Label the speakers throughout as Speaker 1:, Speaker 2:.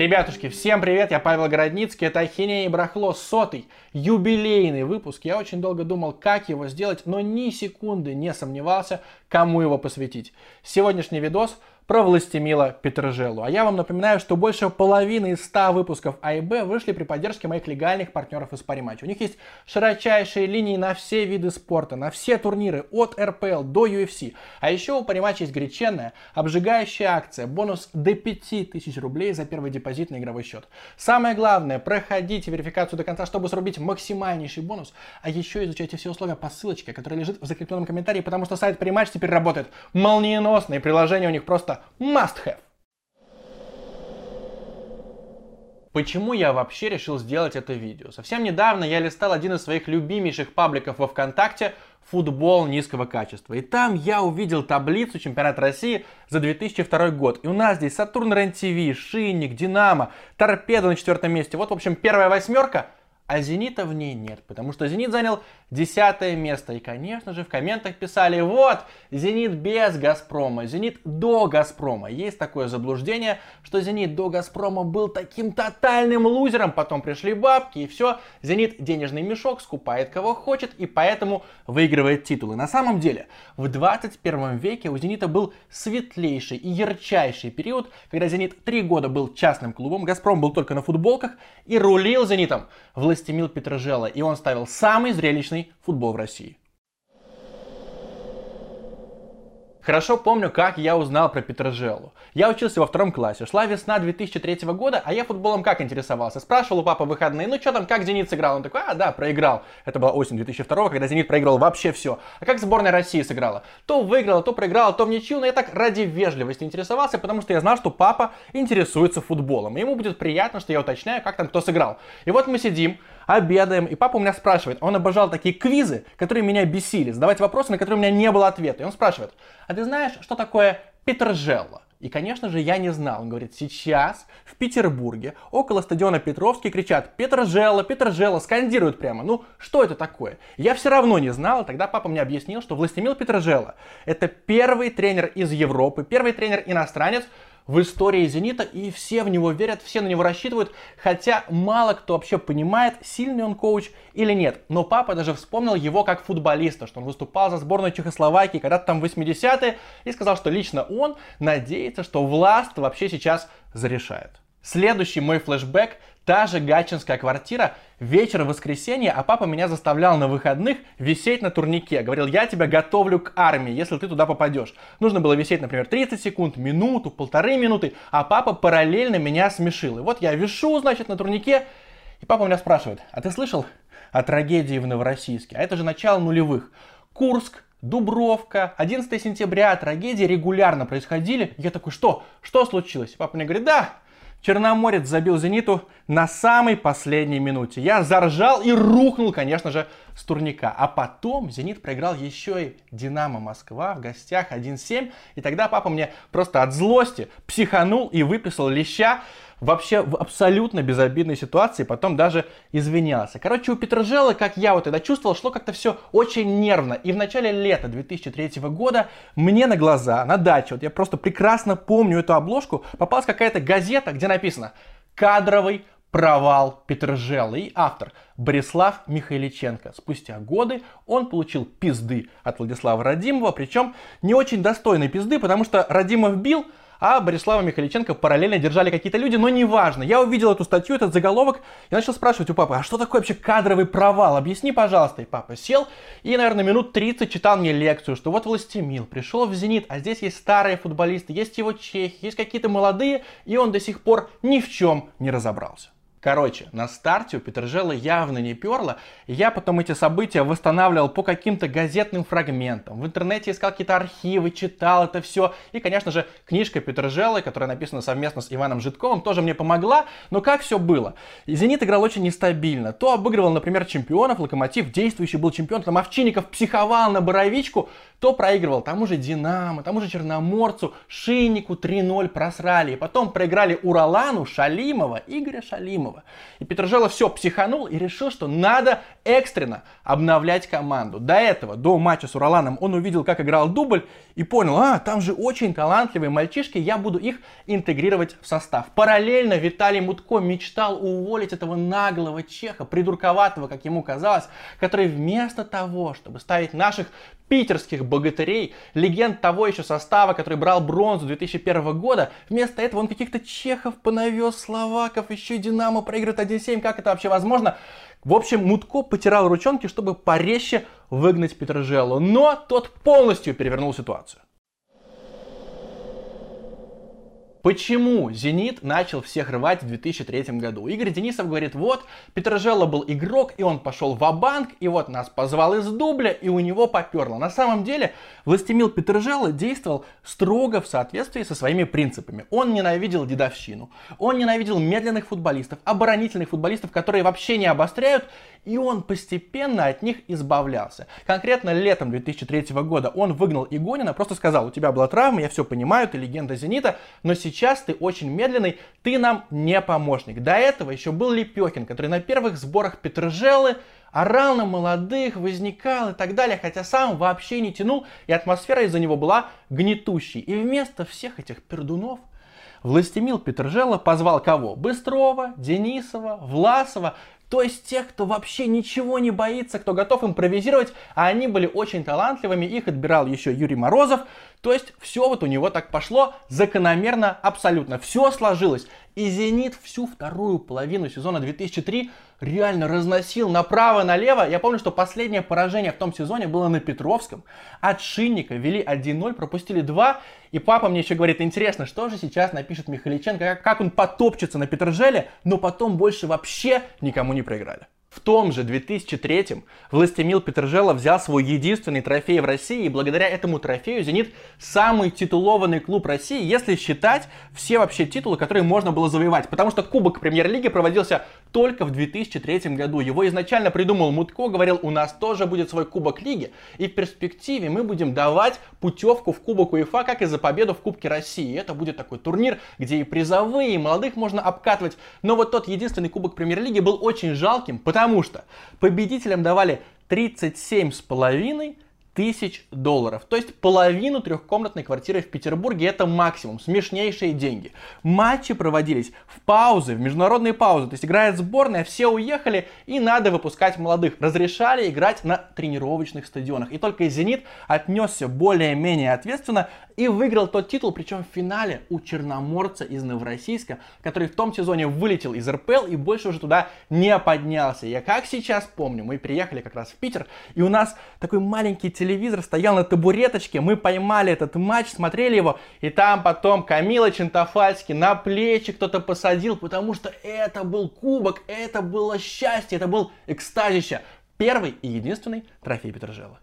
Speaker 1: Ребятушки, всем привет, я Павел Городницкий, это Ахинея и Брахло, сотый, юбилейный выпуск. Я очень долго думал, как его сделать, но ни секунды не сомневался, кому его посвятить. Сегодняшний видос про Властемила Петрожелу. А я вам напоминаю, что больше половины из 100 выпусков АИБ вышли при поддержке моих легальных партнеров из Париматч. У них есть широчайшие линии на все виды спорта, на все турниры, от РПЛ до UFC. А еще у Париматча есть горяченная, обжигающая акция, бонус до 5000 рублей за первый депозит на игровой счет. Самое главное, проходите верификацию до конца, чтобы срубить максимальнейший бонус, а еще изучайте все условия по ссылочке, которая лежит в закрепленном комментарии, потому что сайт Париматч теперь работает молниеносно, и приложение у них просто must have. Почему я вообще решил сделать это видео? Совсем недавно я листал один из своих любимейших пабликов во ВКонтакте «Футбол низкого качества». И там я увидел таблицу чемпионата России за 2002 год. И у нас здесь Сатурн РЕН-ТВ, Шинник, Динамо, Торпеда на четвертом месте. Вот, в общем, первая восьмерка – а «Зенита» в ней нет, потому что «Зенит» занял десятое место. И, конечно же, в комментах писали, вот, «Зенит» без «Газпрома», «Зенит» до «Газпрома». Есть такое заблуждение, что «Зенит» до «Газпрома» был таким тотальным лузером, потом пришли бабки, и все, «Зенит» денежный мешок, скупает кого хочет, и поэтому выигрывает титулы. На самом деле, в 21 веке у «Зенита» был светлейший и ярчайший период, когда «Зенит» три года был частным клубом, «Газпром» был только на футболках и рулил «Зенитом» в Властемил Петрожела, и он ставил самый зрелищный футбол в России. Хорошо помню, как я узнал про Петрожелу. Я учился во втором классе, шла весна 2003 года, а я футболом как интересовался? Спрашивал у папы выходные, ну что там, как Зенит сыграл? Он такой, а, да, проиграл. Это была осень 2002, когда Зенит проиграл вообще все. А как сборная России сыграла? То выиграла, то проиграла, то в ничью, но я так ради вежливости интересовался, потому что я знал, что папа интересуется футболом. И ему будет приятно, что я уточняю, как там кто сыграл. И вот мы сидим, обедаем, и папа у меня спрашивает, он обожал такие квизы, которые меня бесили, задавать вопросы, на которые у меня не было ответа. И он спрашивает, а ты знаешь, что такое Петрожелло? И, конечно же, я не знал. Он говорит, сейчас в Петербурге около стадиона Петровский кричат «Петрожелло, Петрожелло», скандируют прямо. Ну, что это такое? Я все равно не знал. Тогда папа мне объяснил, что Властемил Петрожелло – это первый тренер из Европы, первый тренер-иностранец, в истории «Зенита», и все в него верят, все на него рассчитывают, хотя мало кто вообще понимает, сильный он коуч или нет. Но папа даже вспомнил его как футболиста, что он выступал за сборную Чехословакии когда-то там в 80-е, и сказал, что лично он надеется, что власть вообще сейчас зарешает. Следующий мой флешбэк Та же гатчинская квартира, вечер воскресенья, а папа меня заставлял на выходных висеть на турнике. Говорил, я тебя готовлю к армии, если ты туда попадешь. Нужно было висеть, например, 30 секунд, минуту, полторы минуты, а папа параллельно меня смешил. И вот я вишу, значит, на турнике, и папа меня спрашивает, а ты слышал о трагедии в Новороссийске? А это же начало нулевых. Курск, Дубровка, 11 сентября, трагедии регулярно происходили. Я такой, что? Что случилось? Папа мне говорит, да, Черноморец забил «Зениту» на самой последней минуте. Я заржал и рухнул, конечно же, с турника. А потом «Зенит» проиграл еще и «Динамо Москва» в гостях 1-7. И тогда папа мне просто от злости психанул и выписал леща вообще в абсолютно безобидной ситуации, потом даже извинялся. Короче, у Петрожелы, как я вот тогда чувствовал, шло как-то все очень нервно. И в начале лета 2003 года мне на глаза, на даче, вот я просто прекрасно помню эту обложку, попалась какая-то газета, где написано «Кадровый провал Петрожелы» и автор Борислав Михайличенко. Спустя годы он получил пизды от Владислава Радимова, причем не очень достойной пизды, потому что Радимов бил, а Борислава Михаличенко параллельно держали какие-то люди, но неважно. Я увидел эту статью, этот заголовок, и начал спрашивать у папы, а что такое вообще кадровый провал? Объясни, пожалуйста. И папа сел и, наверное, минут 30 читал мне лекцию, что вот Властемил пришел в «Зенит», а здесь есть старые футболисты, есть его чехи, есть какие-то молодые, и он до сих пор ни в чем не разобрался. Короче, на старте у Петрожела явно не перло, я потом эти события восстанавливал по каким-то газетным фрагментам. В интернете искал какие-то архивы, читал это все. И, конечно же, книжка Петрожелы, которая написана совместно с Иваном Житковым, тоже мне помогла. Но как все было? «Зенит» играл очень нестабильно. То обыгрывал, например, чемпионов, Локомотив, действующий был чемпион, там Овчинников психовал на Боровичку, то проигрывал тому же Динамо, тому же Черноморцу, Шиннику 3-0 просрали. И потом проиграли Уралану, Шалимова, Игоря Шалимова. И Петрожело все психанул и решил, что надо экстренно обновлять команду. До этого, до матча с Ураланом, он увидел, как играл дубль и понял, а, там же очень талантливые мальчишки, я буду их интегрировать в состав. Параллельно Виталий Мутко мечтал уволить этого наглого чеха, придурковатого, как ему казалось, который вместо того, чтобы ставить наших питерских богатырей, легенд того еще состава, который брал бронзу 2001 года, вместо этого он каких-то чехов понавез, словаков, еще и Динамо проигрывает 1-7, как это вообще возможно? В общем, Мутко потирал ручонки, чтобы порезче выгнать Петрожелу, но тот полностью перевернул ситуацию. Почему «Зенит» начал всех рвать в 2003 году? Игорь Денисов говорит, вот, Петрожело был игрок, и он пошел в банк и вот нас позвал из дубля, и у него поперло. На самом деле, Властемил Петрожело действовал строго в соответствии со своими принципами. Он ненавидел дедовщину, он ненавидел медленных футболистов, оборонительных футболистов, которые вообще не обостряют, и он постепенно от них избавлялся. Конкретно летом 2003 года он выгнал Игонина, просто сказал, у тебя была травма, я все понимаю, ты легенда «Зенита», но сейчас ты очень медленный, ты нам не помощник. До этого еще был Лепехин, который на первых сборах Петрожелы орал на молодых, возникал и так далее, хотя сам вообще не тянул, и атмосфера из-за него была гнетущей. И вместо всех этих пердунов Властемил Петрожело позвал кого? Быстрова, Денисова, Власова, то есть тех, кто вообще ничего не боится, кто готов импровизировать, а они были очень талантливыми, их отбирал еще Юрий Морозов. То есть все вот у него так пошло закономерно абсолютно. Все сложилось. И «Зенит» всю вторую половину сезона 2003 реально разносил направо-налево. Я помню, что последнее поражение в том сезоне было на Петровском. От Шинника вели 1-0, пропустили 2. И папа мне еще говорит, интересно, что же сейчас напишет Михаличенко, как, он потопчется на Петрожеле, но потом больше вообще никому не проиграли. В том же 2003-м Властемил Петрожелов взял свой единственный трофей в России, и благодаря этому трофею «Зенит» самый титулованный клуб России, если считать все вообще титулы, которые можно было завоевать. Потому что Кубок Премьер-лиги проводился только в 2003 году. Его изначально придумал Мутко, говорил, у нас тоже будет свой Кубок Лиги, и в перспективе мы будем давать путевку в Кубок УЕФА, как и за победу в Кубке России. Это будет такой турнир, где и призовые, и молодых можно обкатывать. Но вот тот единственный Кубок Премьер-лиги был очень жалким, потому Потому что победителям давали 37,5 тысяч долларов. То есть половину трехкомнатной квартиры в Петербурге это максимум, смешнейшие деньги. Матчи проводились в паузы, в международные паузы. То есть играет сборная, все уехали и надо выпускать молодых. Разрешали играть на тренировочных стадионах. И только «Зенит» отнесся более-менее ответственно и выиграл тот титул, причем в финале у Черноморца из Новороссийска, который в том сезоне вылетел из РПЛ и больше уже туда не поднялся. Я как сейчас помню, мы приехали как раз в Питер, и у нас такой маленький телевизор стоял на табуреточке, мы поймали этот матч, смотрели его, и там потом Камила Чентофальский на плечи кто-то посадил, потому что это был кубок, это было счастье, это был экстазище. Первый и единственный трофей Петрожела.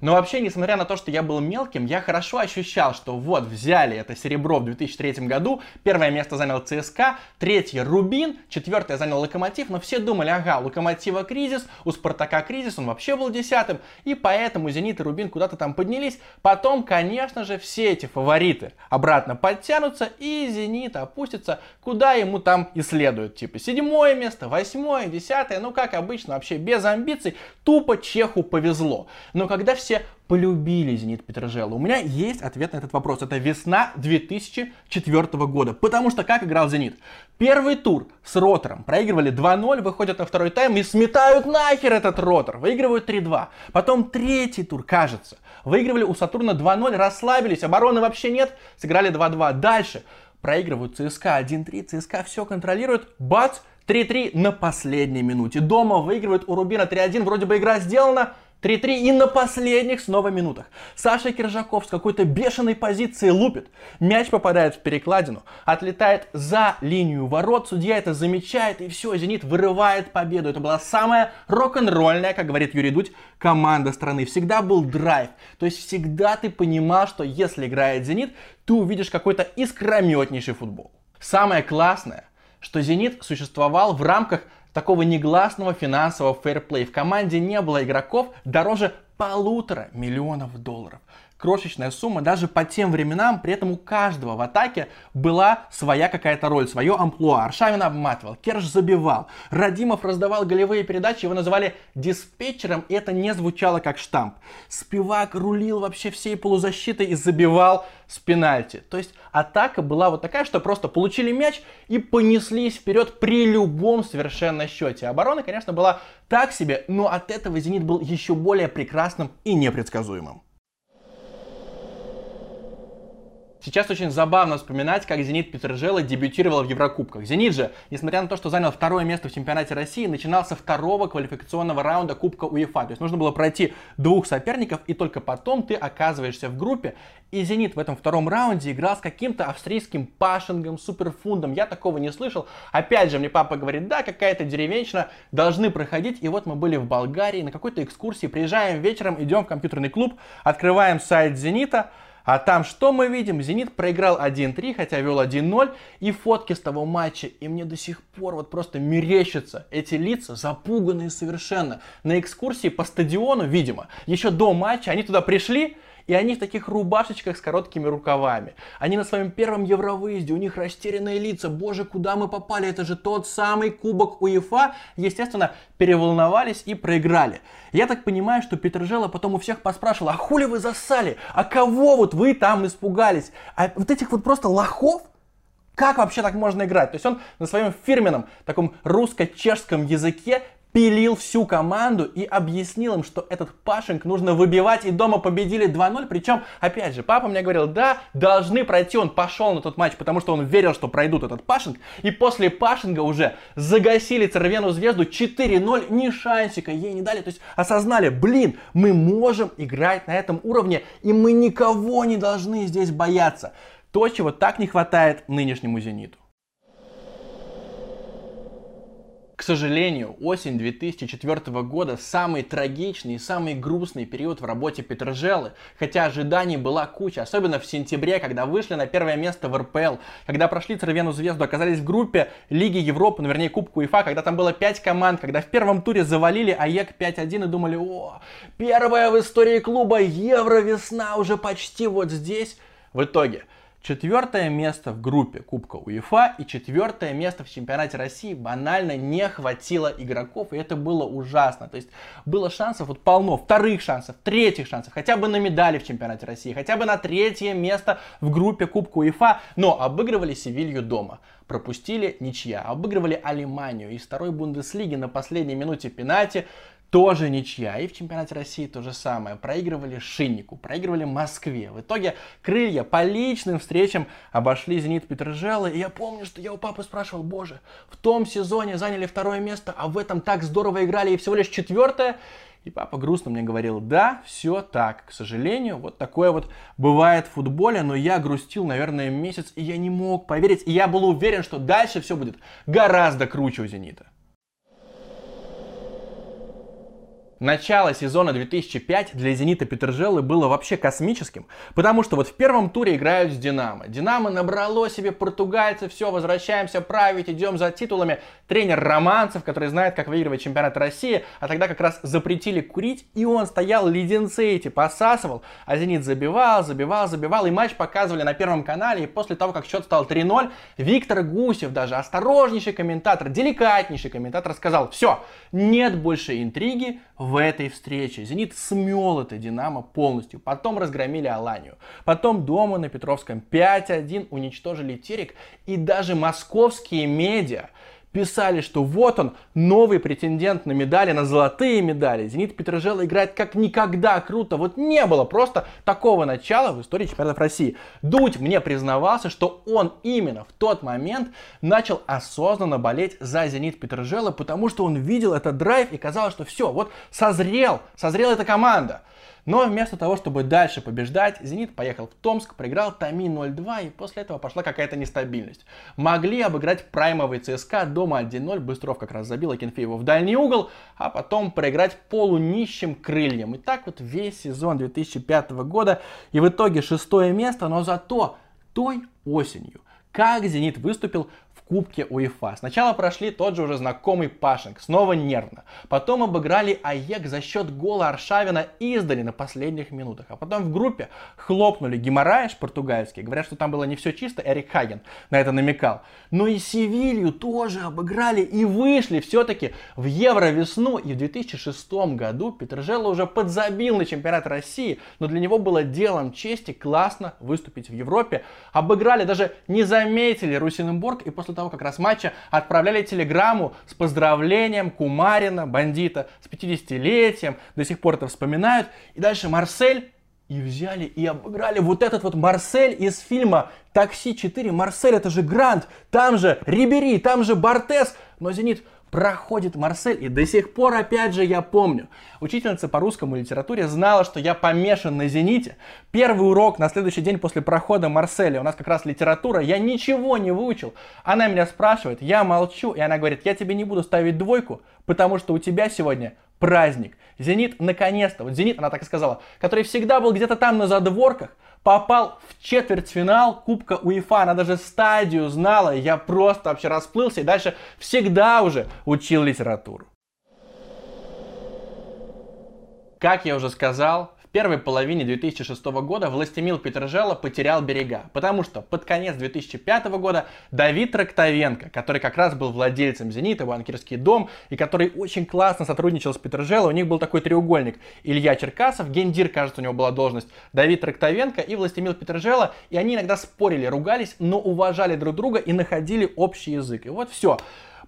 Speaker 1: Но вообще, несмотря на то, что я был мелким, я хорошо ощущал, что вот взяли это серебро в 2003 году, первое место занял ЦСКА, третье Рубин, четвертое занял Локомотив, но все думали, ага, у Локомотива кризис, у Спартака кризис, он вообще был десятым, и поэтому Зенит и Рубин куда-то там поднялись. Потом, конечно же, все эти фавориты обратно подтянутся, и Зенит опустится, куда ему там и следует. Типа седьмое место, восьмое, десятое, ну как обычно, вообще без амбиций, тупо Чеху повезло. Но когда все все полюбили «Зенит Петрожело»? У меня есть ответ на этот вопрос. Это весна 2004 года. Потому что как играл «Зенит»? Первый тур с ротором. Проигрывали 2-0, выходят на второй тайм и сметают нахер этот ротор. Выигрывают 3-2. Потом третий тур, кажется. Выигрывали у Сатурна 2-0, расслабились, обороны вообще нет, сыграли 2-2. Дальше проигрывают ЦСКА 1-3, ЦСКА все контролирует, бац, 3-3 на последней минуте. Дома выигрывают у Рубина 3-1, вроде бы игра сделана, 3-3 и на последних снова минутах. Саша Киржаков с какой-то бешеной позиции лупит. Мяч попадает в перекладину, отлетает за линию ворот. Судья это замечает и все, Зенит вырывает победу. Это была самая рок-н-ролльная, как говорит Юрий Дудь, команда страны. Всегда был драйв. То есть всегда ты понимал, что если играет Зенит, ты увидишь какой-то искрометнейший футбол. Самое классное, что «Зенит» существовал в рамках такого негласного финансового фэрплей. В команде не было игроков дороже полутора миллионов долларов крошечная сумма даже по тем временам, при этом у каждого в атаке была своя какая-то роль, свое амплуа. Аршавин обматывал, Керш забивал, Радимов раздавал голевые передачи, его называли диспетчером, и это не звучало как штамп. Спивак рулил вообще всей полузащитой и забивал с пенальти. То есть атака была вот такая, что просто получили мяч и понеслись вперед при любом совершенно счете. Оборона, конечно, была так себе, но от этого «Зенит» был еще более прекрасным и непредсказуемым. Сейчас очень забавно вспоминать, как «Зенит» Петрожела дебютировал в Еврокубках. «Зенит» же, несмотря на то, что занял второе место в чемпионате России, начинал со второго квалификационного раунда Кубка УЕФА. То есть нужно было пройти двух соперников, и только потом ты оказываешься в группе. И «Зенит» в этом втором раунде играл с каким-то австрийским пашингом, суперфундом. Я такого не слышал. Опять же, мне папа говорит, да, какая-то деревенщина, должны проходить. И вот мы были в Болгарии на какой-то экскурсии, приезжаем вечером, идем в компьютерный клуб, открываем сайт «Зенита», а там что мы видим? Зенит проиграл 1-3, хотя вел 1-0. И фотки с того матча. И мне до сих пор вот просто мерещатся эти лица, запуганные совершенно. На экскурсии по стадиону, видимо, еще до матча они туда пришли, и они в таких рубашечках с короткими рукавами. Они на своем первом евровыезде, у них растерянные лица. Боже, куда мы попали? Это же тот самый кубок УЕФА. Естественно, переволновались и проиграли. Я так понимаю, что Петржела потом у всех поспрашивал, а хули вы засали? А кого вот вы там испугались? А вот этих вот просто лохов? Как вообще так можно играть? То есть он на своем фирменном таком русско-чешском языке пилил всю команду и объяснил им, что этот пашинг нужно выбивать, и дома победили 2-0. Причем, опять же, папа мне говорил, да, должны пройти. Он пошел на тот матч, потому что он верил, что пройдут этот пашинг. И после пашинга уже загасили Цервену Звезду 4-0, ни шансика ей не дали. То есть осознали, блин, мы можем играть на этом уровне, и мы никого не должны здесь бояться. То, чего так не хватает нынешнему «Зениту». К сожалению, осень 2004 года самый трагичный и самый грустный период в работе Петрожелы, хотя ожиданий была куча, особенно в сентябре, когда вышли на первое место в РПЛ, когда прошли Цервену Звезду, оказались в группе Лиги Европы, ну вернее Кубку УЕФА, когда там было 5 команд, когда в первом туре завалили АЕК 5-1 и думали, о, первая в истории клуба Евро-весна уже почти вот здесь. В итоге Четвертое место в группе Кубка УЕФА и четвертое место в чемпионате России банально не хватило игроков, и это было ужасно. То есть было шансов вот полно, вторых шансов, третьих шансов, хотя бы на медали в чемпионате России, хотя бы на третье место в группе Кубка УЕФА, но обыгрывали Севилью дома. Пропустили ничья, обыгрывали Алиманию из второй Бундеслиги на последней минуте пенальти тоже ничья. И в чемпионате России то же самое. Проигрывали Шиннику, проигрывали Москве. В итоге крылья по личным встречам обошли Зенит Петрожела. И я помню, что я у папы спрашивал, боже, в том сезоне заняли второе место, а в этом так здорово играли и всего лишь четвертое. И папа грустно мне говорил, да, все так, к сожалению, вот такое вот бывает в футболе, но я грустил, наверное, месяц, и я не мог поверить, и я был уверен, что дальше все будет гораздо круче у «Зенита». Начало сезона 2005 для «Зенита» Петержелы было вообще космическим, потому что вот в первом туре играют с «Динамо». «Динамо» набрало себе португальцев, все, возвращаемся править, идем за титулами. Тренер Романцев, который знает, как выигрывать чемпионат России, а тогда как раз запретили курить, и он стоял, леденцы эти посасывал, а «Зенит» забивал, забивал, забивал, и матч показывали на Первом канале, и после того, как счет стал 3-0, Виктор Гусев, даже осторожнейший комментатор, деликатнейший комментатор, сказал, все, нет больше интриги, в этой встрече. «Зенит» смел это «Динамо» полностью. Потом разгромили «Аланию». Потом дома на Петровском 5-1 уничтожили «Терек». И даже московские медиа писали, что вот он, новый претендент на медали, на золотые медали. Зенит Петрожела играет как никогда круто. Вот не было просто такого начала в истории чемпионатов России. Дудь мне признавался, что он именно в тот момент начал осознанно болеть за Зенит Петрожела, потому что он видел этот драйв и казалось, что все, вот созрел, созрела эта команда. Но вместо того, чтобы дальше побеждать, «Зенит» поехал в Томск, проиграл Томи 0-2, и после этого пошла какая-то нестабильность. Могли обыграть праймовый ЦСКА дома 1-0, Быстров как раз забил Акинфеева в дальний угол, а потом проиграть полунищим крыльям. И так вот весь сезон 2005 года, и в итоге шестое место, но зато той осенью как «Зенит» выступил Кубке УЕФА. Сначала прошли тот же уже знакомый Пашинг, снова нервно. Потом обыграли АЕК за счет гола Аршавина издали на последних минутах. А потом в группе хлопнули Гимараеш португальский. Говорят, что там было не все чисто, Эрик Хаген на это намекал. Но и Севилью тоже обыграли и вышли все-таки в Евровесну. И в 2006 году Петржело уже подзабил на чемпионат России, но для него было делом чести классно выступить в Европе. Обыграли, даже не заметили Русиненбург, и после того, как раз матча, отправляли телеграмму с поздравлением Кумарина, бандита, с 50-летием, до сих пор это вспоминают. И дальше Марсель и взяли и обыграли вот этот вот Марсель из фильма «Такси 4». Марсель это же Грант, там же Рибери, там же Бартес. Но «Зенит» проходит Марсель, и до сих пор, опять же, я помню. Учительница по русскому литературе знала, что я помешан на «Зените». Первый урок на следующий день после прохода Марселя, у нас как раз литература, я ничего не выучил. Она меня спрашивает, я молчу, и она говорит, я тебе не буду ставить двойку, потому что у тебя сегодня праздник. «Зенит» наконец-то, вот «Зенит», она так и сказала, который всегда был где-то там на задворках, попал в четвертьфинал Кубка УЕФА. Она даже стадию знала. Я просто вообще расплылся и дальше всегда уже учил литературу. Как я уже сказал, первой половине 2006 года Властемил Петрожело потерял берега, потому что под конец 2005 года Давид Трактовенко, который как раз был владельцем «Зенита», банкирский дом, и который очень классно сотрудничал с Петрожело, у них был такой треугольник. Илья Черкасов, гендир, кажется, у него была должность, Давид Трактовенко и Властемил Петрожело, и они иногда спорили, ругались, но уважали друг друга и находили общий язык. И вот все.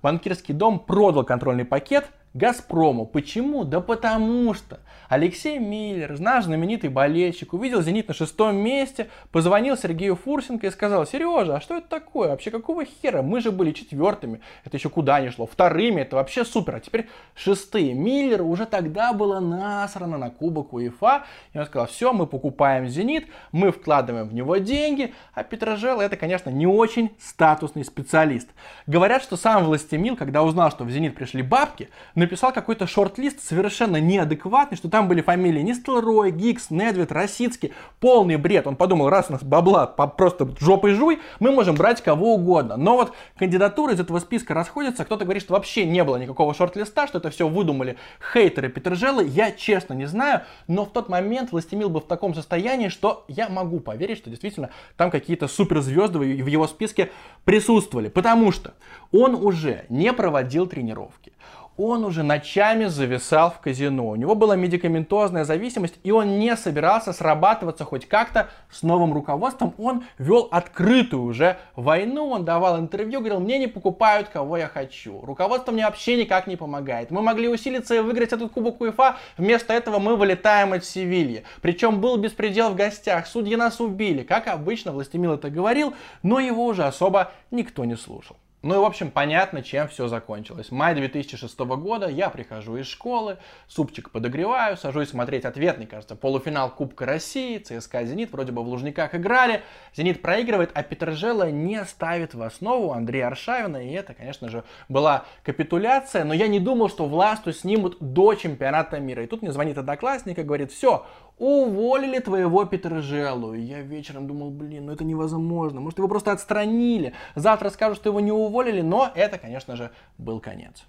Speaker 1: Банкирский дом продал контрольный пакет – Газпрому. Почему? Да потому что Алексей Миллер, наш знаменитый болельщик, увидел «Зенит» на шестом месте, позвонил Сергею Фурсенко и сказал, Сережа, а что это такое? Вообще какого хера? Мы же были четвертыми, это еще куда не шло, вторыми, это вообще супер, а теперь шестые. Миллер уже тогда было насрано на кубок УЕФА, и он сказал, все, мы покупаем «Зенит», мы вкладываем в него деньги, а Петрожело это, конечно, не очень статусный специалист. Говорят, что сам Властемил, когда узнал, что в «Зенит» пришли бабки, написал какой-то шорт-лист совершенно неадекватный, что там были фамилии Нистелрой, Гикс, Недвед, Росицкий, полный бред. Он подумал, раз у нас бабла просто жопой жуй, мы можем брать кого угодно. Но вот кандидатуры из этого списка расходятся, кто-то говорит, что вообще не было никакого шорт-листа, что это все выдумали хейтеры Петрожелы, я честно не знаю, но в тот момент Властемил был в таком состоянии, что я могу поверить, что действительно там какие-то суперзвезды в его списке присутствовали, потому что он уже не проводил тренировки он уже ночами зависал в казино. У него была медикаментозная зависимость, и он не собирался срабатываться хоть как-то с новым руководством. Он вел открытую уже войну, он давал интервью, говорил, мне не покупают, кого я хочу. Руководство мне вообще никак не помогает. Мы могли усилиться и выиграть этот кубок УЕФА, вместо этого мы вылетаем от Севильи. Причем был беспредел в гостях, судьи нас убили. Как обычно, Властемил это говорил, но его уже особо никто не слушал. Ну и, в общем, понятно, чем все закончилось. Май 2006 года, я прихожу из школы, супчик подогреваю, сажусь смотреть ответный, кажется, полуфинал Кубка России, ЦСКА «Зенит», вроде бы в Лужниках играли. «Зенит» проигрывает, а Петрожела не ставит в основу Андрея Аршавина, и это, конечно же, была капитуляция, но я не думал, что власту снимут до чемпионата мира. И тут мне звонит одноклассник и говорит, все, уволили твоего Петрожелу. И я вечером думал, блин, ну это невозможно. Может, его просто отстранили. Завтра скажут, что его не уволили, но это, конечно же, был конец.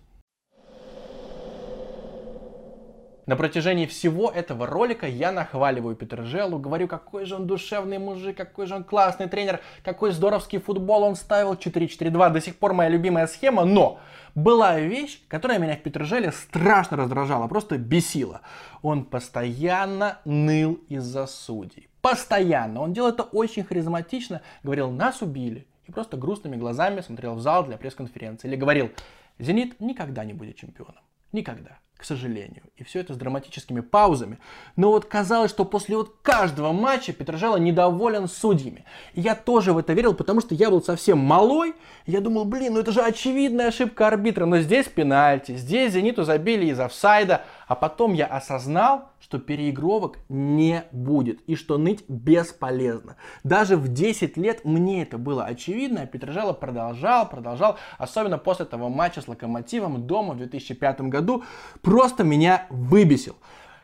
Speaker 1: На протяжении всего этого ролика я нахваливаю Петрожелу, говорю, какой же он душевный мужик, какой же он классный тренер, какой здоровский футбол он ставил 4-4-2, до сих пор моя любимая схема, но была вещь, которая меня в Петрожеле страшно раздражала, просто бесила. Он постоянно ныл из-за судей. Постоянно. Он делал это очень харизматично, говорил, нас убили. И просто грустными глазами смотрел в зал для пресс-конференции. Или говорил, Зенит никогда не будет чемпионом. Никогда к сожалению. И все это с драматическими паузами. Но вот казалось, что после вот каждого матча Петрожало недоволен судьями. И я тоже в это верил, потому что я был совсем малой. Я думал, блин, ну это же очевидная ошибка арбитра. Но здесь пенальти, здесь Зениту забили из офсайда. А потом я осознал, что переигровок не будет и что ныть бесполезно. Даже в 10 лет мне это было очевидно, а Петрожало продолжал, продолжал, особенно после того матча с Локомотивом дома в 2005 году, просто меня выбесил.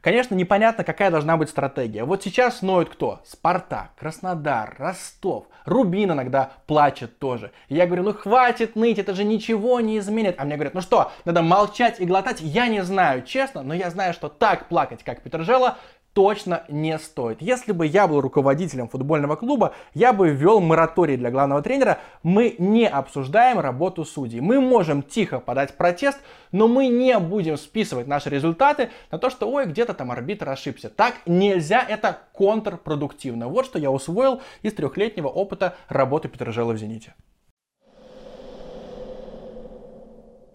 Speaker 1: Конечно, непонятно, какая должна быть стратегия. Вот сейчас ноют кто? Спартак, Краснодар, Ростов, Рубин иногда плачет тоже. И я говорю, ну хватит ныть, это же ничего не изменит. А мне говорят, ну что, надо молчать и глотать? Я не знаю, честно, но я знаю, что так плакать, как Петржела, точно не стоит. Если бы я был руководителем футбольного клуба, я бы ввел мораторий для главного тренера. Мы не обсуждаем работу судей. Мы можем тихо подать протест, но мы не будем списывать наши результаты на то, что ой, где-то там арбитр ошибся. Так нельзя, это контрпродуктивно. Вот что я усвоил из трехлетнего опыта работы Петрожела в «Зените».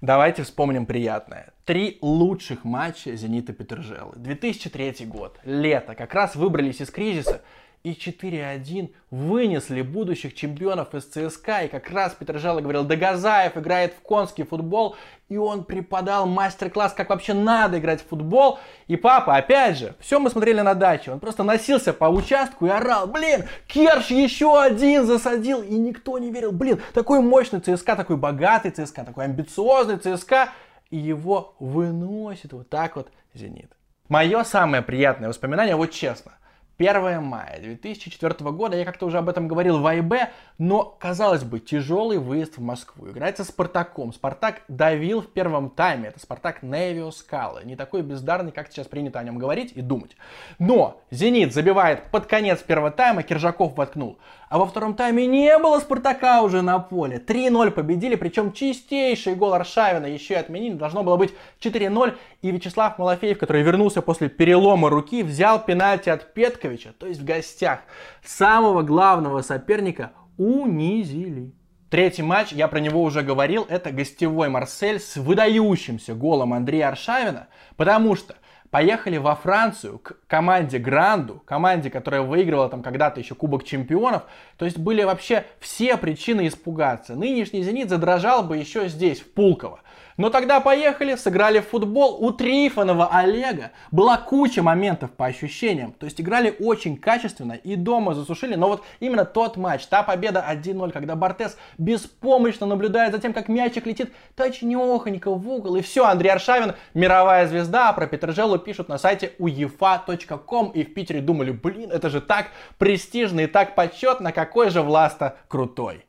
Speaker 1: Давайте вспомним приятное. Три лучших матча «Зенита Петержелы». 2003 год, лето, как раз выбрались из кризиса и 4-1 вынесли будущих чемпионов из ЦСКА. И как раз Петрожало говорил, Дагазаев играет в конский футбол, и он преподал мастер-класс, как вообще надо играть в футбол. И папа, опять же, все мы смотрели на даче, он просто носился по участку и орал, блин, Керш еще один засадил, и никто не верил, блин, такой мощный ЦСКА, такой богатый ЦСКА, такой амбициозный ЦСКА, и его выносит вот так вот Зенит. Мое самое приятное воспоминание, вот честно, 1 мая 2004 года, я как-то уже об этом говорил в АИБ, но, казалось бы, тяжелый выезд в Москву. Играется Спартаком. Спартак давил в первом тайме. Это Спартак Невио Скалы. Не такой бездарный, как сейчас принято о нем говорить и думать. Но Зенит забивает под конец первого тайма, Киржаков воткнул. А во втором тайме не было Спартака уже на поле. 3-0 победили, причем чистейший гол Аршавина еще и отменили. Должно было быть 4-0. И Вячеслав Малафеев, который вернулся после перелома руки, взял пенальти от Петковича, то есть в гостях. Самого главного соперника унизили. Третий матч, я про него уже говорил, это гостевой Марсель с выдающимся голом Андрея Аршавина, потому что поехали во Францию к команде Гранду, команде, которая выигрывала там когда-то еще Кубок Чемпионов. То есть были вообще все причины испугаться. Нынешний «Зенит» задрожал бы еще здесь, в Пулково. Но тогда поехали, сыграли в футбол. У Трифонова Олега была куча моментов по ощущениям. То есть играли очень качественно и дома засушили. Но вот именно тот матч, та победа 1-0, когда Бортес беспомощно наблюдает за тем, как мячик летит точнёхонько в угол. И все, Андрей Аршавин, мировая звезда. А про Петрожелу пишут на сайте uefa.com. И в Питере думали, блин, это же так престижно и так почетно, какой же Власта крутой.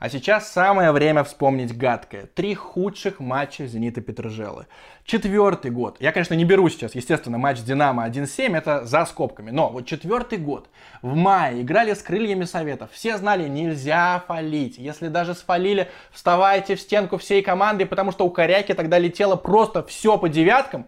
Speaker 1: А сейчас самое время вспомнить гадкое. Три худших матча Зенита Петрожелы. Четвертый год. Я, конечно, не беру сейчас, естественно, матч с Динамо 1-7, это за скобками. Но вот четвертый год. В мае играли с крыльями советов. Все знали, нельзя фалить. Если даже сфалили, вставайте в стенку всей команды, потому что у Коряки тогда летело просто все по девяткам.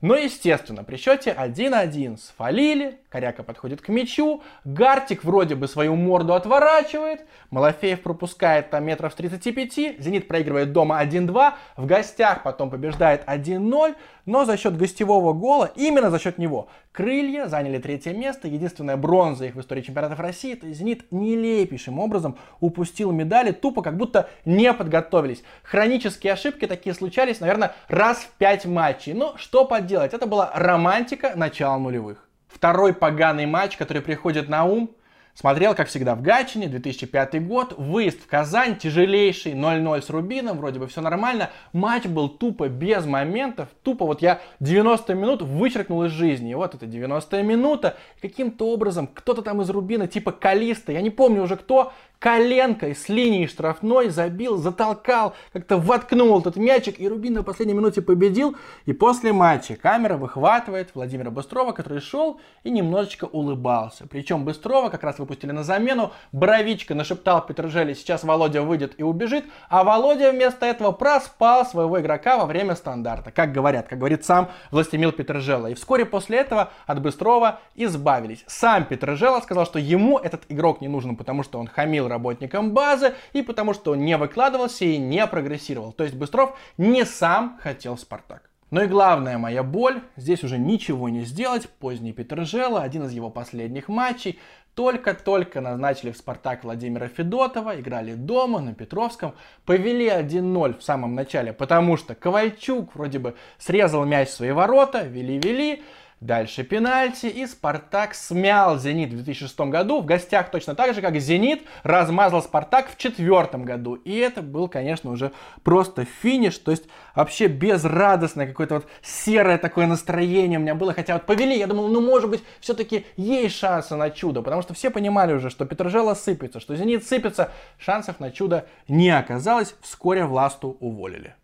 Speaker 1: Но, естественно, при счете 1-1 сфалили, Коряка подходит к мячу, Гартик вроде бы свою морду отворачивает, Малафеев пропускает там метров 35, Зенит проигрывает дома 1-2, в гостях потом побеждает 1-0, но за счет гостевого гола, именно за счет него, крылья заняли третье место, единственная бронза их в истории чемпионатов России, то есть Зенит нелепейшим образом упустил медали, тупо как будто не подготовились. Хронические ошибки такие случались, наверное, раз в пять матчей. Но что поделать, это была романтика начала нулевых. Второй поганый матч, который приходит на ум, Смотрел, как всегда, в Гатчине, 2005 год, выезд в Казань, тяжелейший, 0-0 с Рубином, вроде бы все нормально. Матч был тупо без моментов, тупо вот я 90 минут вычеркнул из жизни. И вот это 90 минута, каким-то образом кто-то там из Рубина, типа Калиста, я не помню уже кто, коленкой с линии штрафной забил, затолкал, как-то воткнул этот мячик, и Рубин на последней минуте победил. И после матча камера выхватывает Владимира Быстрова, который шел и немножечко улыбался. Причем Быстрова как раз выпустили на замену, Боровичка нашептал Петрожеле, сейчас Володя выйдет и убежит, а Володя вместо этого проспал своего игрока во время стандарта, как говорят, как говорит сам Властемил Петрожела. И вскоре после этого от Быстрова избавились. Сам Петрожела сказал, что ему этот игрок не нужен, потому что он хамил работникам базы и потому что не выкладывался и не прогрессировал. То есть Быстров не сам хотел Спартак. Но и главная моя боль, здесь уже ничего не сделать, поздний Петржела, один из его последних матчей, только-только назначили в Спартак Владимира Федотова, играли дома на Петровском, повели 1-0 в самом начале, потому что Ковальчук вроде бы срезал мяч в свои ворота, вели-вели, Дальше пенальти, и Спартак смял Зенит в 2006 году. В гостях точно так же, как Зенит размазал Спартак в 2004 году. И это был, конечно, уже просто финиш. То есть вообще безрадостное, какое-то вот серое такое настроение у меня было. Хотя вот повели, я думал, ну может быть все-таки есть шансы на чудо. Потому что все понимали уже, что Петрожела сыпется, что Зенит сыпется. Шансов на чудо не оказалось. Вскоре Власту уволили.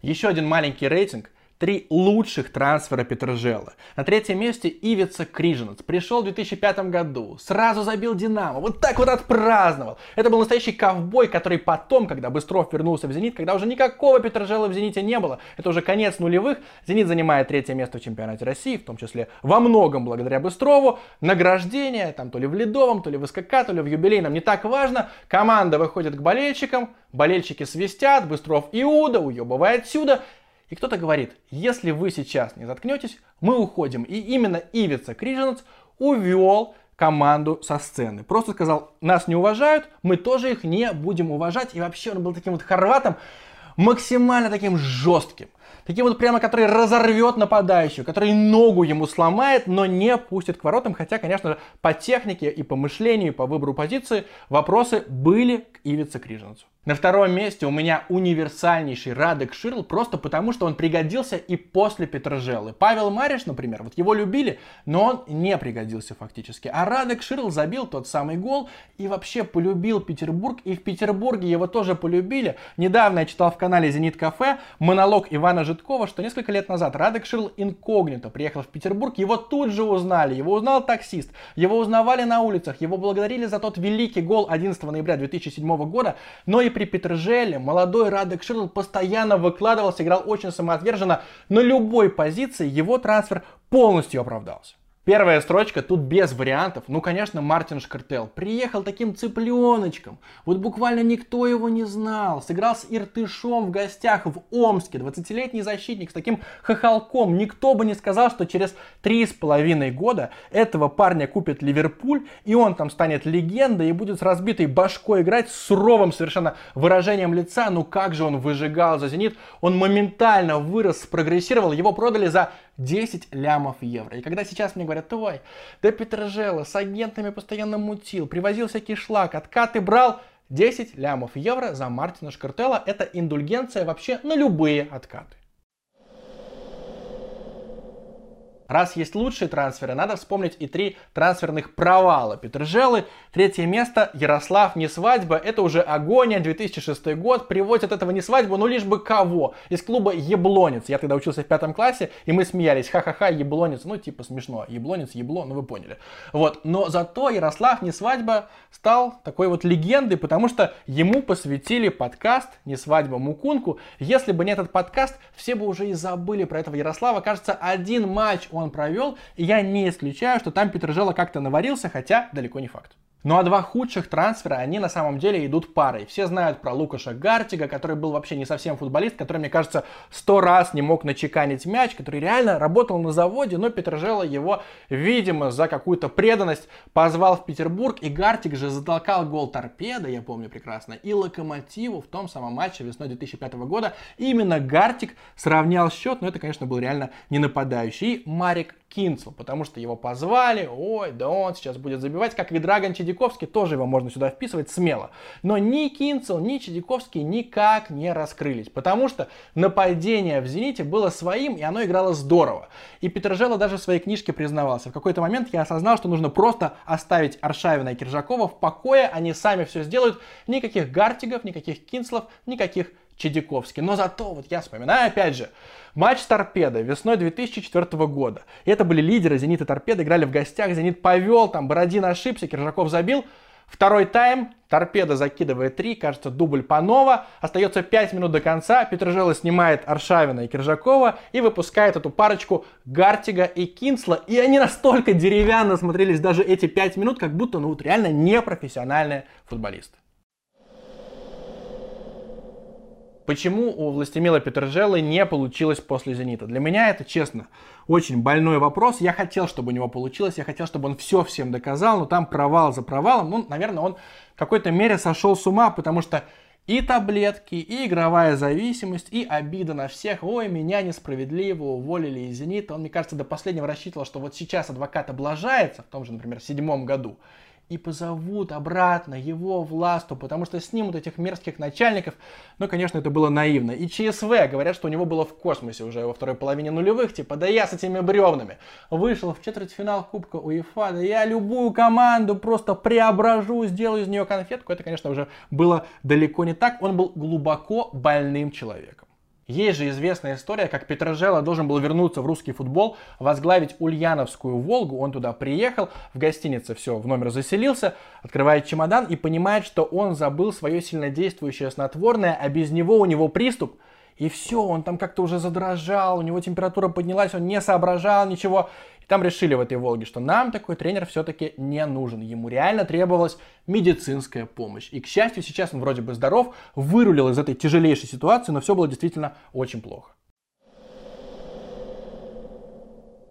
Speaker 1: Еще один маленький рейтинг – Три лучших трансфера Петрожела. На третьем месте Ивица Крижинец. Пришел в 2005 году, сразу забил Динамо, вот так вот отпраздновал. Это был настоящий ковбой, который потом, когда Быстров вернулся в Зенит, когда уже никакого Петрожела в Зените не было, это уже конец нулевых, Зенит занимает третье место в чемпионате России, в том числе во многом благодаря Быстрову. Награждение, там то ли в Ледовом, то ли в СКК, то ли в юбилейном, не так важно. Команда выходит к болельщикам, болельщики свистят, Быстров Иуда, уебывает отсюда. И кто-то говорит, если вы сейчас не заткнетесь, мы уходим. И именно Ивица Криженец увел команду со сцены. Просто сказал, нас не уважают, мы тоже их не будем уважать. И вообще он был таким вот хорватом, максимально таким жестким. Таким вот прямо, который разорвет нападающего, который ногу ему сломает, но не пустит к воротам. Хотя, конечно же, по технике и по мышлению, и по выбору позиции вопросы были к Ивице Криженцу. На втором месте у меня универсальнейший Радек Ширл, просто потому что он пригодился и после Петрожелы. Павел Мариш, например, вот его любили, но он не пригодился фактически. А Радек Ширл забил тот самый гол и вообще полюбил Петербург, и в Петербурге его тоже полюбили. Недавно я читал в канале Зенит Кафе монолог Ивана Житкова, что несколько лет назад Радек Ширл инкогнито приехал в Петербург, его тут же узнали, его узнал таксист, его узнавали на улицах, его благодарили за тот великий гол 11 ноября 2007 года, но и при Петржеле молодой Радек Ширл постоянно выкладывался, играл очень самоотверженно. На любой позиции его трансфер полностью оправдался. Первая строчка тут без вариантов. Ну, конечно, Мартин Шкартел. Приехал таким цыпленочком. Вот буквально никто его не знал. Сыграл с Иртышом в гостях в Омске. 20-летний защитник с таким хохолком. Никто бы не сказал, что через три с половиной года этого парня купит Ливерпуль, и он там станет легендой и будет с разбитой башкой играть с суровым совершенно выражением лица. Ну как же он выжигал за «Зенит». Он моментально вырос, спрогрессировал. Его продали за 10 лямов евро. И когда сейчас мне говорят, ой, да Петрожела с агентами постоянно мутил, привозил всякий шлак, откаты брал, 10 лямов евро за Мартина Шкартела. Это индульгенция вообще на любые откаты. Раз есть лучшие трансферы, надо вспомнить и три трансферных провала Петржелы. Третье место Ярослав не свадьба. Это уже агония, 2006 год. Приводят этого не свадьбу, ну лишь бы кого. Из клуба Еблонец. Я тогда учился в пятом классе, и мы смеялись. Ха-ха-ха, Еблонец. Ну типа смешно. Еблонец, Ебло, ну вы поняли. Вот. Но зато Ярослав не свадьба стал такой вот легендой, потому что ему посвятили подкаст «Не свадьба Мукунку». Если бы не этот подкаст, все бы уже и забыли про этого Ярослава. Кажется, один матч он провел, я не исключаю, что там Петрожела как-то наварился, хотя далеко не факт. Ну а два худших трансфера, они на самом деле идут парой. Все знают про Лукаша Гартига, который был вообще не совсем футболист, который, мне кажется, сто раз не мог начеканить мяч, который реально работал на заводе, но Петрожела его, видимо, за какую-то преданность позвал в Петербург, и Гартик же затолкал гол торпеда, я помню прекрасно, и Локомотиву в том самом матче весной 2005 года. именно Гартик сравнял счет, но это, конечно, был реально не нападающий. И Марик Кинцл, потому что его позвали, ой, да он сейчас будет забивать, как и Драгон Чедиковский, тоже его можно сюда вписывать смело. Но ни Кинцл, ни Чедиковский никак не раскрылись, потому что нападение в «Зените» было своим, и оно играло здорово. И Петрожело даже в своей книжке признавался. В какой-то момент я осознал, что нужно просто оставить Аршавина и Киржакова в покое, они сами все сделают, никаких Гартигов, никаких Кинцлов, никаких Чедиковский. Но зато, вот я вспоминаю опять же, матч с весной 2004 года. И это были лидеры Зенит и Торпедо, играли в гостях, Зенит повел, там Бородин ошибся, Киржаков забил. Второй тайм, Торпедо закидывает 3, кажется, дубль Панова. Остается 5 минут до конца, Петрожела снимает Аршавина и Киржакова и выпускает эту парочку Гартига и Кинсла. И они настолько деревянно смотрелись даже эти 5 минут, как будто, ну вот реально непрофессиональные футболисты. Почему у Властемила Петрожелы не получилось после «Зенита»? Для меня это, честно, очень больной вопрос. Я хотел, чтобы у него получилось, я хотел, чтобы он все всем доказал, но там провал за провалом. Ну, наверное, он в какой-то мере сошел с ума, потому что И таблетки, и игровая зависимость, и обида на всех. Ой, меня несправедливо уволили из «Зенита». Он, мне кажется, до последнего рассчитывал, что вот сейчас адвокат облажается, в том же, например, седьмом году, и позовут обратно его власту, потому что снимут этих мерзких начальников. Но, конечно, это было наивно. И ЧСВ говорят, что у него было в космосе уже во второй половине нулевых, типа, да я с этими бревнами вышел в четвертьфинал Кубка УЕФА, да я любую команду просто преображу, сделаю из нее конфетку. Это, конечно, уже было далеко не так. Он был глубоко больным человеком. Есть же известная история, как Петрожела должен был вернуться в русский футбол, возглавить Ульяновскую Волгу. Он туда приехал, в гостинице все, в номер заселился, открывает чемодан и понимает, что он забыл свое сильнодействующее снотворное, а без него у него приступ. И все, он там как-то уже задрожал, у него температура поднялась, он не соображал ничего. Там решили в этой Волге, что нам такой тренер все-таки не нужен. Ему реально требовалась медицинская помощь. И, к счастью, сейчас он вроде бы здоров, вырулил из этой тяжелейшей ситуации, но все было действительно очень плохо.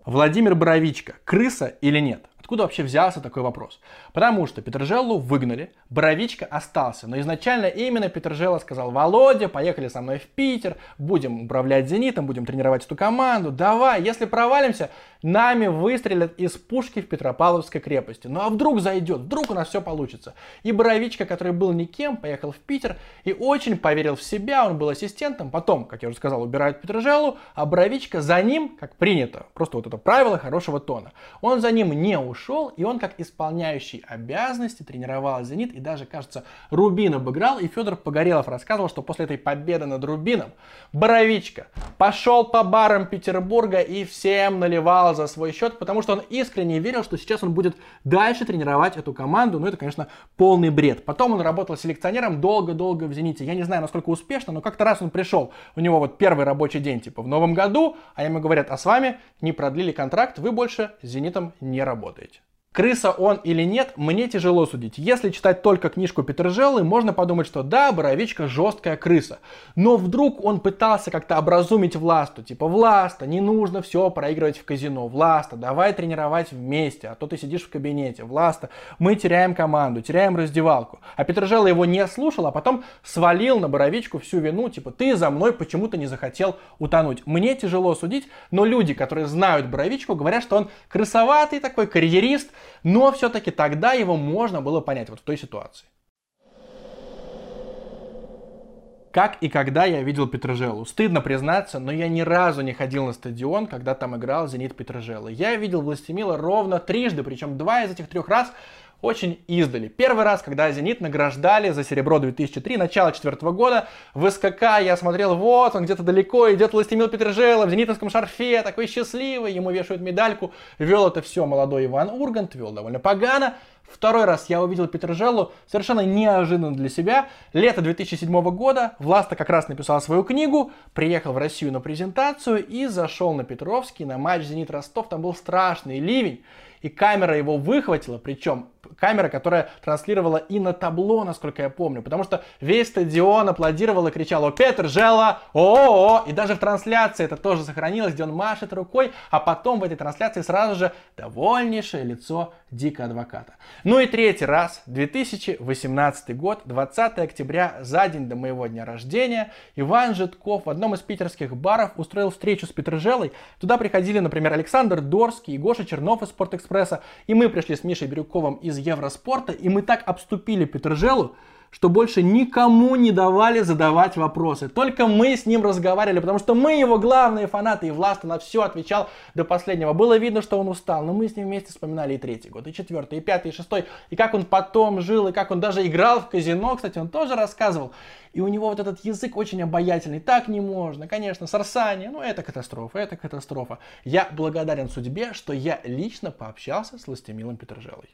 Speaker 1: Владимир Боровичка, крыса или нет? Откуда вообще взялся такой вопрос? Потому что Петрожеллу выгнали, Боровичка остался. Но изначально именно Петрожелла сказал, Володя, поехали со мной в Питер, будем управлять «Зенитом», будем тренировать эту команду. Давай, если провалимся, нами выстрелят из пушки в Петропавловской крепости. Ну а вдруг зайдет, вдруг у нас все получится. И Боровичка, который был никем, поехал в Питер и очень поверил в себя, он был ассистентом. Потом, как я уже сказал, убирают Петрожеллу, а Боровичка за ним, как принято, просто вот это правило хорошего тона, он за ним не ушел и он как исполняющий обязанности тренировал «Зенит», и даже, кажется, Рубин обыграл, и Федор Погорелов рассказывал, что после этой победы над Рубином Боровичка пошел по барам Петербурга и всем наливал за свой счет, потому что он искренне верил, что сейчас он будет дальше тренировать эту команду, ну это, конечно, полный бред. Потом он работал селекционером долго-долго в «Зените», я не знаю, насколько успешно, но как-то раз он пришел, у него вот первый рабочий день, типа в новом году, а ему говорят, а с вами не продлили контракт, вы больше с «Зенитом» не работаете работаете. Крыса он или нет, мне тяжело судить. Если читать только книжку Петрожеллы, можно подумать, что да, Боровичка жесткая крыса. Но вдруг он пытался как-то образумить Власту. Типа, Власта, не нужно все проигрывать в казино. Власта, давай тренировать вместе, а то ты сидишь в кабинете. Власта, мы теряем команду, теряем раздевалку. А Петрожелла его не слушал, а потом свалил на Боровичку всю вину. Типа, ты за мной почему-то не захотел утонуть. Мне тяжело судить, но люди, которые знают Боровичку, говорят, что он крысоватый такой карьерист, но все-таки тогда его можно было понять вот в той ситуации. Как и когда я видел Петрожелу. Стыдно признаться, но я ни разу не ходил на стадион, когда там играл Зенит Петрожелы. Я видел Властемила ровно трижды, причем два из этих трех раз очень издали. Первый раз, когда «Зенит» награждали за серебро 2003, начало четвертого года, в СКК я смотрел, вот он где-то далеко, идет Властемил Петрожелов в зенитовском шарфе, такой счастливый, ему вешают медальку. Вел это все молодой Иван Ургант, вел довольно погано. Второй раз я увидел Петрожеллу совершенно неожиданно для себя. Лето 2007 года, Власта как раз написал свою книгу, приехал в Россию на презентацию и зашел на Петровский на матч «Зенит Ростов». Там был страшный ливень и камера его выхватила, причем камера, которая транслировала и на табло, насколько я помню, потому что весь стадион аплодировал и кричал «О, Петр, Жела! О, -о, -о! И даже в трансляции это тоже сохранилось, где он машет рукой, а потом в этой трансляции сразу же довольнейшее лицо Дика Адвоката. Ну и третий раз, 2018 год, 20 октября, за день до моего дня рождения, Иван Житков в одном из питерских баров устроил встречу с Петрожелой. Туда приходили, например, Александр Дорский и Гоша Чернов из Спортэкспресса, и мы пришли с Мишей Бирюковым из Евроспорта, и мы так обступили Петрожелу, что больше никому не давали задавать вопросы. Только мы с ним разговаривали, потому что мы его главные фанаты, и Власт на все отвечал до последнего. Было видно, что он устал, но мы с ним вместе вспоминали и третий год, и четвертый, и пятый, и шестой, и как он потом жил, и как он даже играл в казино, кстати, он тоже рассказывал. И у него вот этот язык очень обаятельный, так не можно, конечно, сорсание, ну это катастрофа, это катастрофа. Я благодарен судьбе, что я лично пообщался с Ластемилом Петрожелой.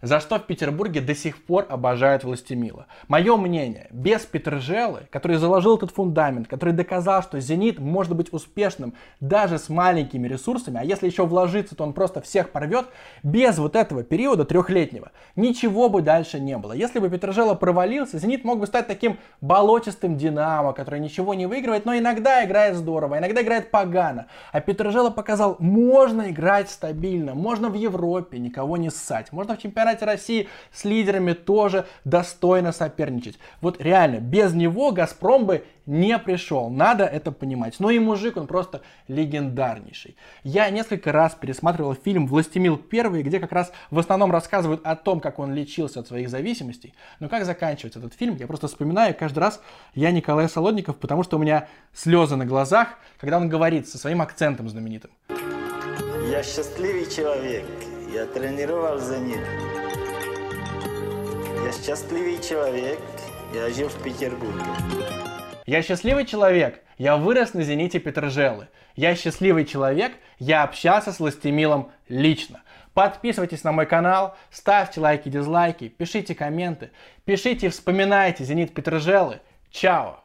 Speaker 1: За что в Петербурге до сих пор обожают Властемила. Мое мнение, без Петржелы, который заложил этот фундамент, который доказал, что «Зенит» может быть успешным даже с маленькими ресурсами, а если еще вложиться, то он просто всех порвет, без вот этого периода трехлетнего ничего бы дальше не было. Если бы Петржела провалился, «Зенит» мог бы стать таким болотистым «Динамо», который ничего не выигрывает, но иногда играет здорово, иногда играет погано. А Петржела показал, можно играть стабильно, можно в Европе никого не ссать, можно в чемпионате чемпионате России с лидерами тоже достойно соперничать. Вот реально, без него Газпром бы не пришел. Надо это понимать. Но и мужик, он просто легендарнейший. Я несколько раз пересматривал фильм «Властемил первый», где как раз в основном рассказывают о том, как он лечился от своих зависимостей. Но как заканчивается этот фильм, я просто вспоминаю каждый раз я Николай Солодников, потому что у меня слезы на глазах, когда он говорит со своим акцентом знаменитым.
Speaker 2: Я счастливый человек. Я тренировал «Зенит». Я счастливый человек. Я жил в Петербурге.
Speaker 1: Я счастливый человек, я вырос на «Зените» Петрожелы. Я счастливый человек, я общался с Ластемилом лично. Подписывайтесь на мой канал, ставьте лайки, дизлайки, пишите комменты, пишите и вспоминайте «Зенит Петрожелы». Чао!